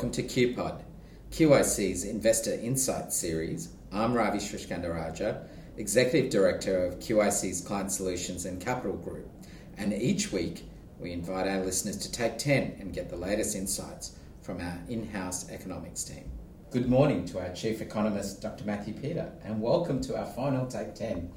welcome to QPod, QIC's Investor Insight series. I'm Ravi Sriskandarajah, Executive Director of QIC's Client Solutions and Capital Group, and each week we invite our listeners to take 10 and get the latest insights from our in house economics team. Good morning to our Chief Economist, Dr. Matthew Peter, and welcome to our final Take 10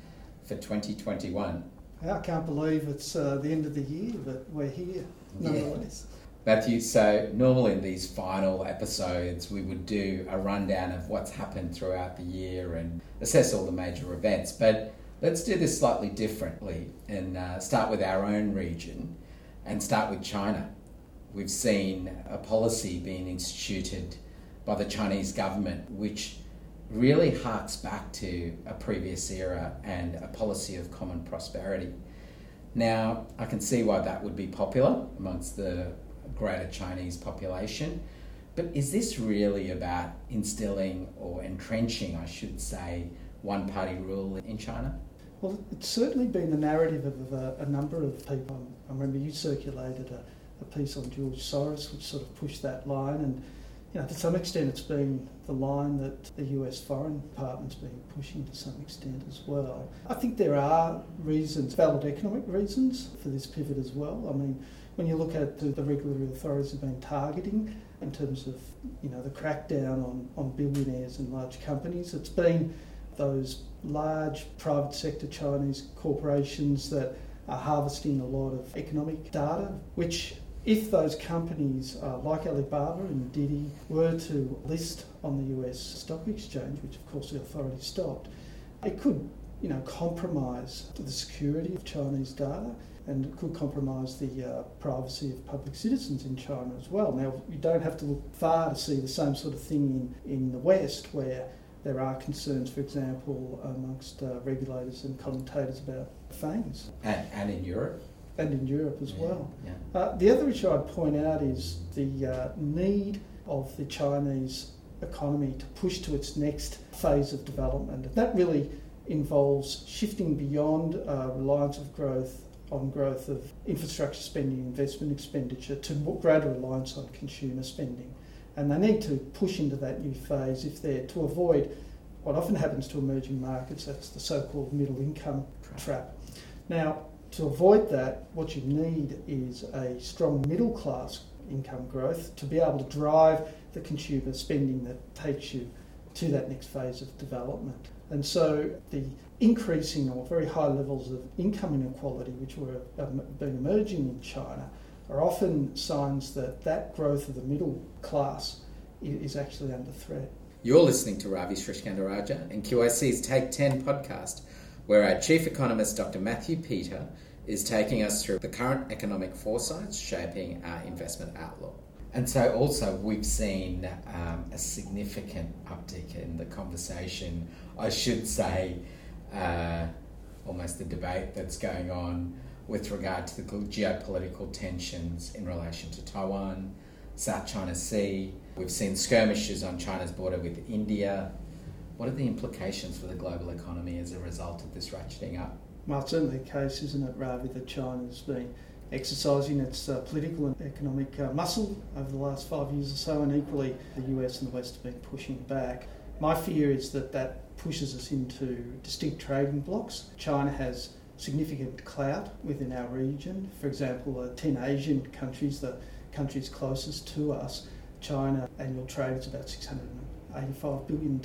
for 2021. I can't believe it's uh, the end of the year, but we're here nonetheless. Yeah. Matthew, so normally in these final episodes, we would do a rundown of what's happened throughout the year and assess all the major events. But let's do this slightly differently and uh, start with our own region and start with China. We've seen a policy being instituted by the Chinese government which really harks back to a previous era and a policy of common prosperity. Now, I can see why that would be popular amongst the greater Chinese population. But is this really about instilling or entrenching, I should say, one party rule in China? Well, it's certainly been the narrative of a, a number of people. I remember you circulated a, a, piece on George Soros, which sort of pushed that line, and you know, to some extent, it's been the line that the US Foreign Department's been pushing to some extent as well. I think there are reasons, valid economic reasons, for this pivot as well. I mean, when you look at the, the regulatory authorities have been targeting in terms of you know the crackdown on, on billionaires and large companies, it's been those large private sector Chinese corporations that are harvesting a lot of economic data, which if those companies uh, like Alibaba and Didi were to list on the US stock exchange, which of course the authorities stopped, it could you know, compromise the security of Chinese data and it could compromise the uh, privacy of public citizens in China as well. Now, you don't have to look far to see the same sort of thing in, in the West, where there are concerns, for example, amongst uh, regulators and commentators about FANGs. And, and in Europe? And in Europe as yeah, well. Yeah. Uh, the other issue I'd point out is the uh, need of the Chinese economy to push to its next phase of development. That really involves shifting beyond uh, reliance of growth on growth of infrastructure spending, investment expenditure, to greater reliance on consumer spending. And they need to push into that new phase if they're to avoid what often happens to emerging markets, that's the so called middle income trap. Now, to avoid that, what you need is a strong middle class income growth to be able to drive the consumer spending that takes you to that next phase of development. And so the increasing or very high levels of income inequality, which were um, been emerging in China, are often signs that that growth of the middle class is actually under threat. You're listening to Ravi Sriskandarajah and QIC's Take 10 podcast, where our chief economist, Dr. Matthew Peter, is taking us through the current economic foresights shaping our investment outlook. And so, also, we've seen um, a significant uptick in the conversation, I should say, uh, almost the debate that's going on with regard to the geopolitical tensions in relation to Taiwan, South China Sea. We've seen skirmishes on China's border with India. What are the implications for the global economy as a result of this ratcheting up? Well, it's certainly the case, isn't it, Ravi, that China's been exercising its uh, political and economic uh, muscle over the last five years or so, and equally the US and the West have been pushing back. My fear is that that pushes us into distinct trading blocks. China has significant clout within our region. For example, uh, 10 ASEAN countries, the countries closest to us, China annual trade is about $685 billion.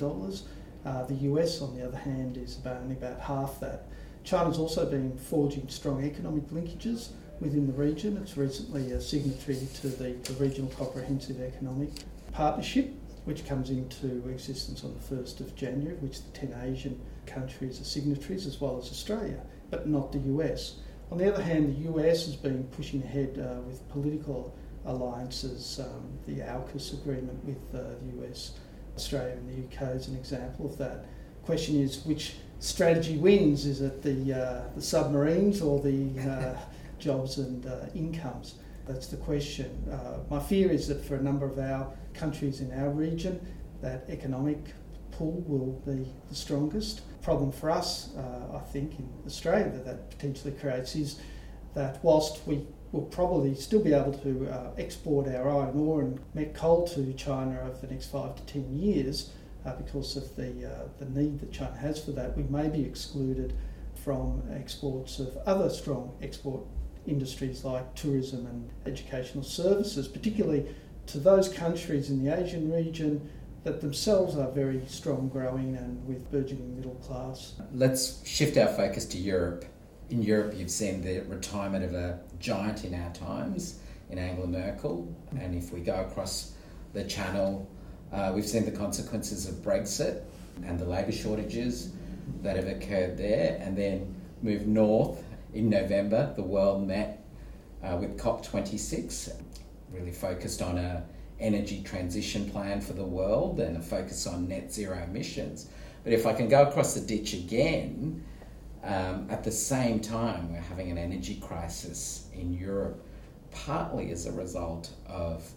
Uh, the US, on the other hand, is about only about half that. China's also been forging strong economic linkages within the region. It's recently a signatory to the, the Regional Comprehensive Economic Partnership, which comes into existence on the 1st of January, which the 10 ASEAN countries are signatories, as well as Australia, but not the US. On the other hand, the US has been pushing ahead uh, with political alliances, um, the AUKUS agreement with uh, the US, Australia, and the UK is an example of that. Question is which strategy wins? Is it the, uh, the submarines or the uh, jobs and uh, incomes? That's the question. Uh, my fear is that for a number of our countries in our region, that economic pull will be the strongest. Problem for us, uh, I think, in Australia that that potentially creates is that whilst we we'll probably still be able to uh, export our iron ore and met coal to China over the next five to ten years uh, because of the, uh, the need that China has for that. We may be excluded from exports of other strong export industries like tourism and educational services, particularly to those countries in the Asian region that themselves are very strong growing and with burgeoning middle class. Let's shift our focus to Europe. In Europe, you've seen the retirement of a giant in our times, in Angela Merkel, and if we go across the channel, uh, we've seen the consequences of Brexit and the labour shortages that have occurred there, and then move north in November. The world met uh, with COP26, really focused on a energy transition plan for the world and a focus on net zero emissions. But if I can go across the ditch again, um, at the same time, we're having an energy crisis in Europe, partly as a result of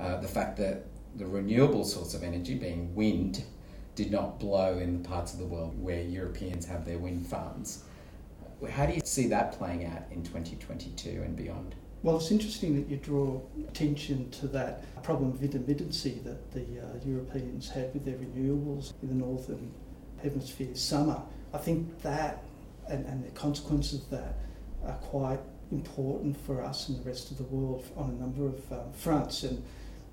uh, the fact that the renewable source of energy, being wind, did not blow in the parts of the world where Europeans have their wind farms. How do you see that playing out in 2022 and beyond? Well, it's interesting that you draw attention to that problem of intermittency that the uh, Europeans had with their renewables in the northern hemisphere summer. I think that and, and the consequences of that are quite important for us and the rest of the world on a number of um, fronts. And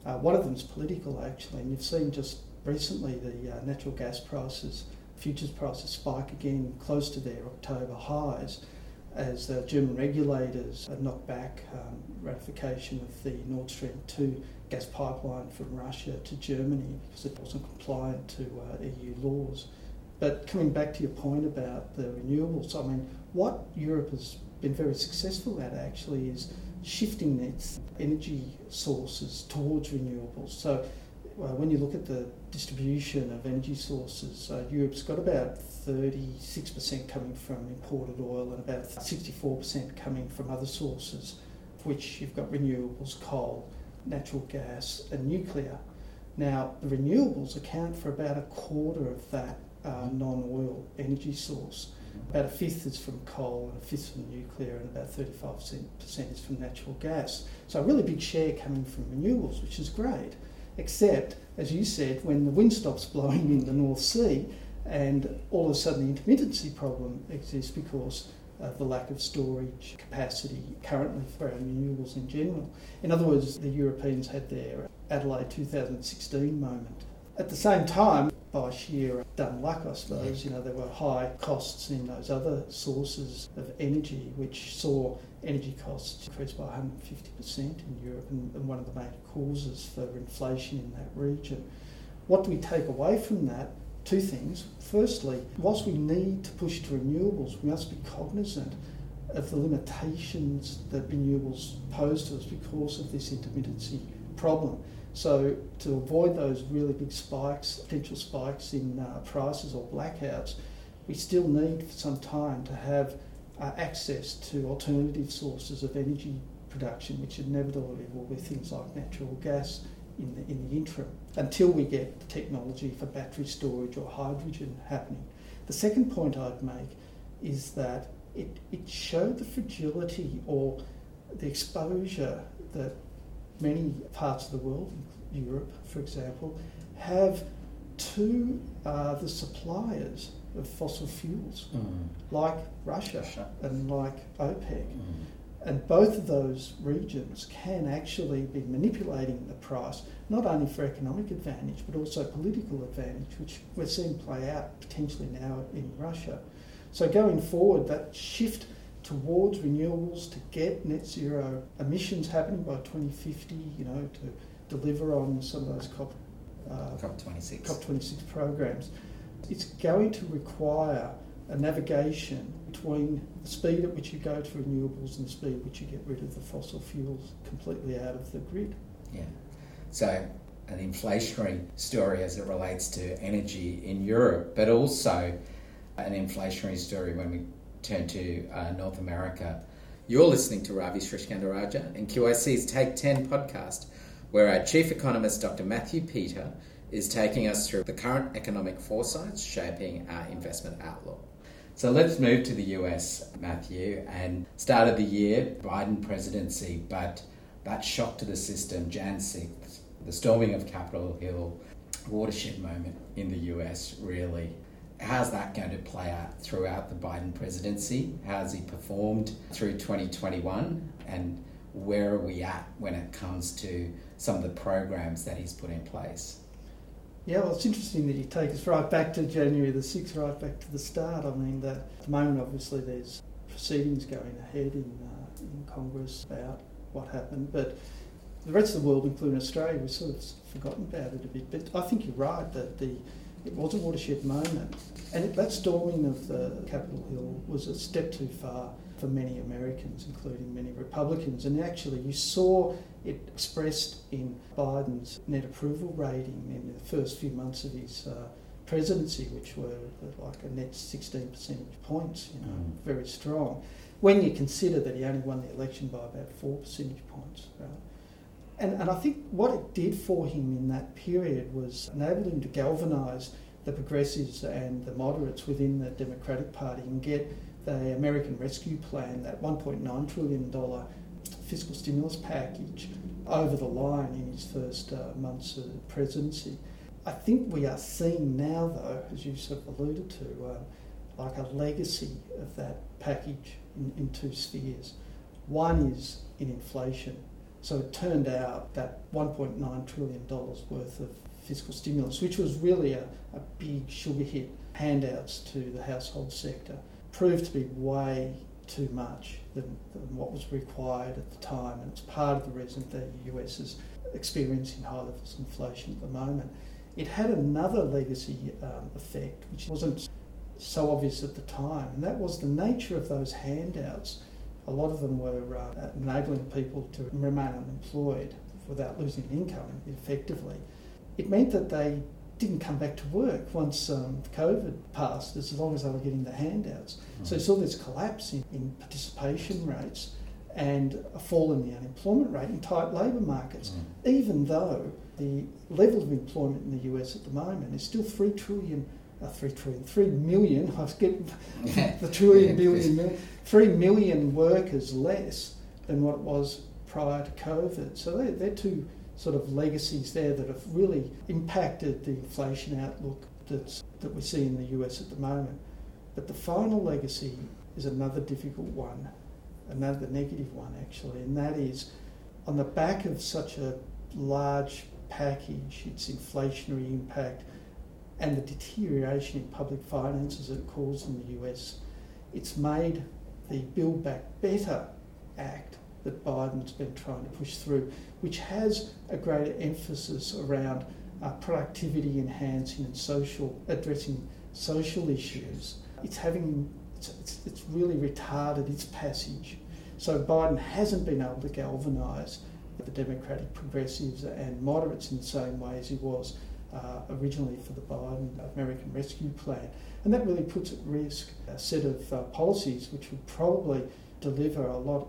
uh, one of them is political, actually. And you've seen just recently the uh, natural gas prices, futures prices spike again close to their October highs as the German regulators knocked back um, ratification of the Nord Stream 2 gas pipeline from Russia to Germany because it wasn't compliant to uh, EU laws. But coming back to your point about the renewables, I mean, what Europe has been very successful at actually is shifting its energy sources towards renewables. So uh, when you look at the distribution of energy sources, uh, Europe's got about 36% coming from imported oil and about 64% coming from other sources, of which you've got renewables, coal, natural gas, and nuclear. Now, the renewables account for about a quarter of that uh, non oil energy source. About a fifth is from coal and a fifth from nuclear, and about 35% is from natural gas. So, a really big share coming from renewables, which is great. Except, as you said, when the wind stops blowing in the North Sea, and all of a sudden the intermittency problem exists because of the lack of storage capacity currently for our renewables in general. In other words, the Europeans had their Adelaide 2016 moment. At the same time, by sheer dumb luck, I suppose, you know, there were high costs in those other sources of energy, which saw energy costs increase by 150% in Europe and, and one of the main causes for inflation in that region. What do we take away from that? Two things. Firstly, whilst we need to push to renewables, we must be cognizant of the limitations that renewables pose to us because of this intermittency problem. So to avoid those really big spikes, potential spikes in uh, prices or blackouts, we still need for some time to have uh, access to alternative sources of energy production, which inevitably will be things like natural gas in the, in the interim, until we get the technology for battery storage or hydrogen happening. The second point I'd make is that it, it showed the fragility or the exposure that many parts of the world, Europe for example, have to uh, the suppliers of fossil fuels, mm. like Russia, Russia, and like OPEC. Mm. And both of those regions can actually be manipulating the price, not only for economic advantage, but also political advantage, which we're seeing play out potentially now in Russia. So going forward, that shift towards renewables to get net zero emissions happening by 2050, you know, to deliver on some of those COP, uh, COP26. COP26 programs, it's going to require a navigation between the speed at which you go to renewables and the speed at which you get rid of the fossil fuels completely out of the grid. Yeah. So an inflationary story as it relates to energy in Europe, but also an inflationary story when we turn to uh, North America. You're listening to Ravi Sriskandarajah and QIC's Take 10 podcast, where our chief economist, Dr. Matthew Peter, is taking us through the current economic foresights shaping our investment outlook. So let's move to the US, Matthew, and start of the year, Biden presidency, but that shock to the system, Jan 6th, the storming of Capitol Hill, watershed moment in the US, really. How's that going to play out throughout the Biden presidency? How's he performed through 2021? And where are we at when it comes to some of the programs that he's put in place? Yeah, well, it's interesting that you take us right back to January the 6th, right back to the start. I mean, at the moment, obviously, there's proceedings going ahead in, uh, in Congress about what happened, but the rest of the world, including Australia, we've sort of forgotten about it a bit. But I think you're right that the it was a watershed moment, and that storming of the Capitol Hill was a step too far for many Americans, including many Republicans. And actually, you saw it expressed in Biden's net approval rating in the first few months of his uh, presidency, which were like a net 16 percentage points, you know, mm. very strong. When you consider that he only won the election by about four percentage points, right? And, and I think what it did for him in that period was enable him to galvanise the progressives and the moderates within the Democratic Party and get the American Rescue Plan, that $1.9 trillion fiscal stimulus package, over the line in his first uh, months of presidency. I think we are seeing now, though, as you sort of alluded to, uh, like a legacy of that package in, in two spheres. One is in inflation. So it turned out that $1.9 trillion worth of fiscal stimulus, which was really a, a big sugar hit handouts to the household sector, proved to be way too much than, than, what was required at the time. And it's part of the reason that the US is experiencing high levels of inflation at the moment. It had another legacy um, effect, which wasn't so obvious at the time, and that was the nature of those handouts. A lot of them were uh, enabling people to remain unemployed without losing income effectively. It meant that they didn't come back to work once um, COVID passed, as long as they were getting the handouts. Mm. So you saw this collapse in, in, participation rates and a fall in the unemployment rate in tight labour markets, mm. even though the level of employment in the US at the moment is still three trillion. Uh, three trillion, three million. I was getting the trillion, yeah, billion, million, three million workers less than what it was prior to COVID. So they're, they're two sort of legacies there that have really impacted the inflation outlook that's, that we see in the US at the moment. But the final legacy is another difficult one, another negative one actually, and that is on the back of such a large package, its inflationary impact, and the deterioration in public finances it caused in the US, it's made the Build Back Better Act that Biden's been trying to push through, which has a greater emphasis around uh, productivity enhancing and social addressing social issues. It's having it's, it's, it's really retarded its passage. So Biden hasn't been able to galvanise the Democratic progressives and moderates in the same way as he was uh, originally for the Biden American Rescue Plan. And that really puts at risk a set of uh, policies which would probably deliver a lot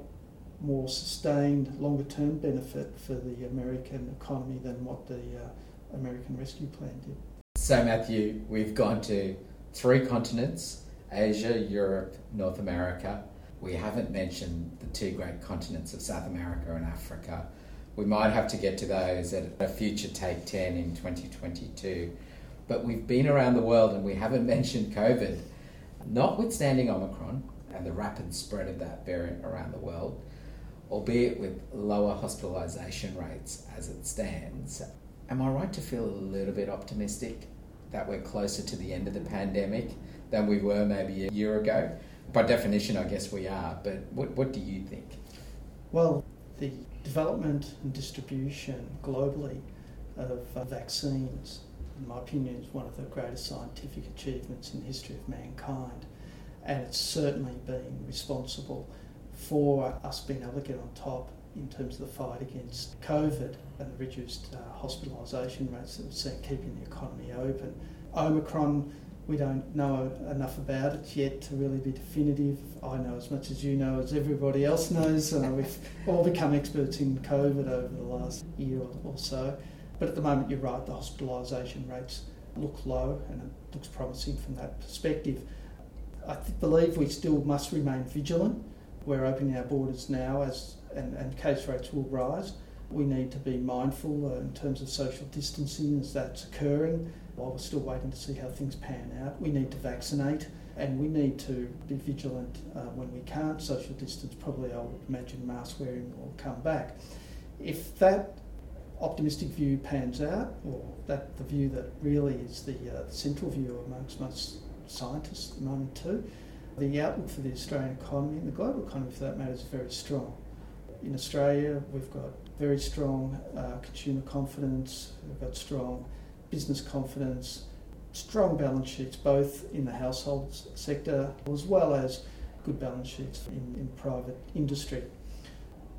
more sustained, longer term benefit for the American economy than what the uh, American Rescue Plan did. So, Matthew, we've gone to three continents Asia, Europe, North America. We haven't mentioned the two great continents of South America and Africa. We might have to get to those at a future Take 10 in 2022. But we've been around the world and we haven't mentioned COVID. Notwithstanding Omicron and the rapid spread of that variant around the world, albeit with lower hospitalisation rates as it stands. Am I right to feel a little bit optimistic that we're closer to the end of the pandemic than we were maybe a year ago? By definition, I guess we are, but what, what do you think? Well, the development and distribution globally of uh, vaccines, in my opinion, is one of the greatest scientific achievements in the history of mankind. And it's certainly been responsible for us being able to get on top in terms of the fight against COVID and the reduced uh, hospitalisation rates that we're seeing keeping the economy open. Omicron, we don't know enough about it yet to really be definitive. I know as much as you know, as everybody else knows. Uh, we've all become experts in COVID over the last year or, so. But at the moment, you're right, the hospitalisation rates look low and it looks promising from that perspective. I th- believe we still must remain vigilant. We're opening our borders now as and, and case rates will rise. We need to be mindful uh, in terms of social distancing as that's occurring while we're still waiting to see how things pan out. We need to vaccinate and we need to be vigilant uh, when we can't social distance. Probably, I would imagine mask wearing will come back. If that optimistic view pans out, or that the view that really is the uh, central view amongst most scientists at the moment too, the outlook for the Australian economy and the global economy for that matter is very strong. In Australia, we've got very strong uh, consumer confidence, we've got strong business confidence, strong balance sheets both in the household sector as well as good balance sheets in, in private industry.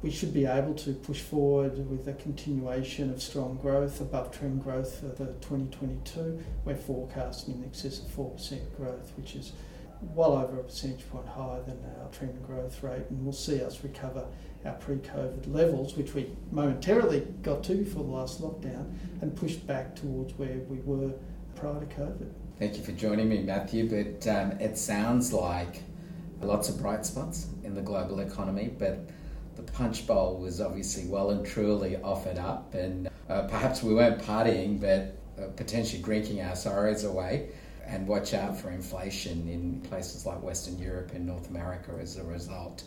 We should be able to push forward with a continuation of strong growth, above trend growth for the 2022. We're forecasting in excess of 4% growth, which is well over a percentage point higher than our trend growth rate, and will see us recover our pre COVID levels, which we momentarily got to before the last lockdown, and pushed back towards where we were prior to COVID. Thank you for joining me, Matthew. But um, it sounds like lots of bright spots in the global economy, but the punch bowl was obviously well and truly offered up, and uh, perhaps we weren't partying, but uh, potentially drinking our sorrows away. And watch out for inflation in places like Western Europe and North America as a result.